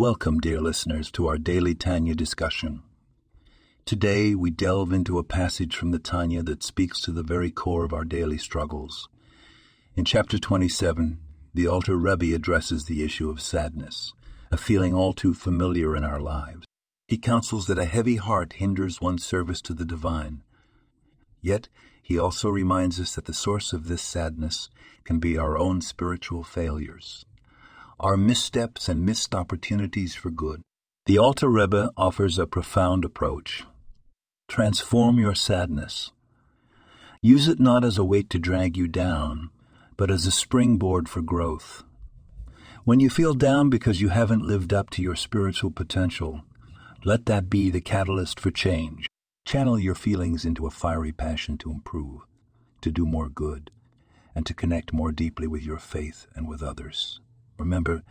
Welcome, dear listeners, to our daily Tanya discussion. Today we delve into a passage from the Tanya that speaks to the very core of our daily struggles. In chapter 27, the Alter Rebbe addresses the issue of sadness, a feeling all too familiar in our lives. He counsels that a heavy heart hinders one's service to the divine. Yet, he also reminds us that the source of this sadness can be our own spiritual failures our missteps and missed opportunities for good. The Alter Rebbe offers a profound approach. Transform your sadness. Use it not as a weight to drag you down, but as a springboard for growth. When you feel down because you haven't lived up to your spiritual potential, let that be the catalyst for change. Channel your feelings into a fiery passion to improve, to do more good, and to connect more deeply with your faith and with others. Remember,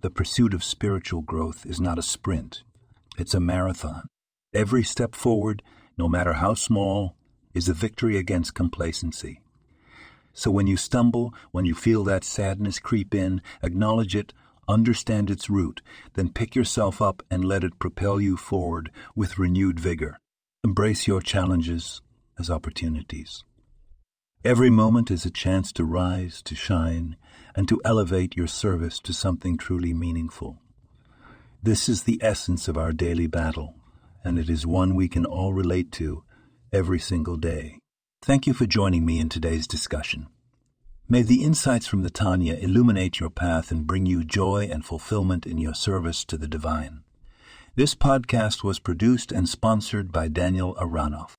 the pursuit of spiritual growth is not a sprint, it's a marathon. Every step forward, no matter how small, is a victory against complacency. So when you stumble, when you feel that sadness creep in, acknowledge it, understand its root, then pick yourself up and let it propel you forward with renewed vigor. Embrace your challenges as opportunities. Every moment is a chance to rise, to shine, and to elevate your service to something truly meaningful. This is the essence of our daily battle, and it is one we can all relate to every single day. Thank you for joining me in today's discussion. May the insights from the Tanya illuminate your path and bring you joy and fulfillment in your service to the divine. This podcast was produced and sponsored by Daniel Aronoff.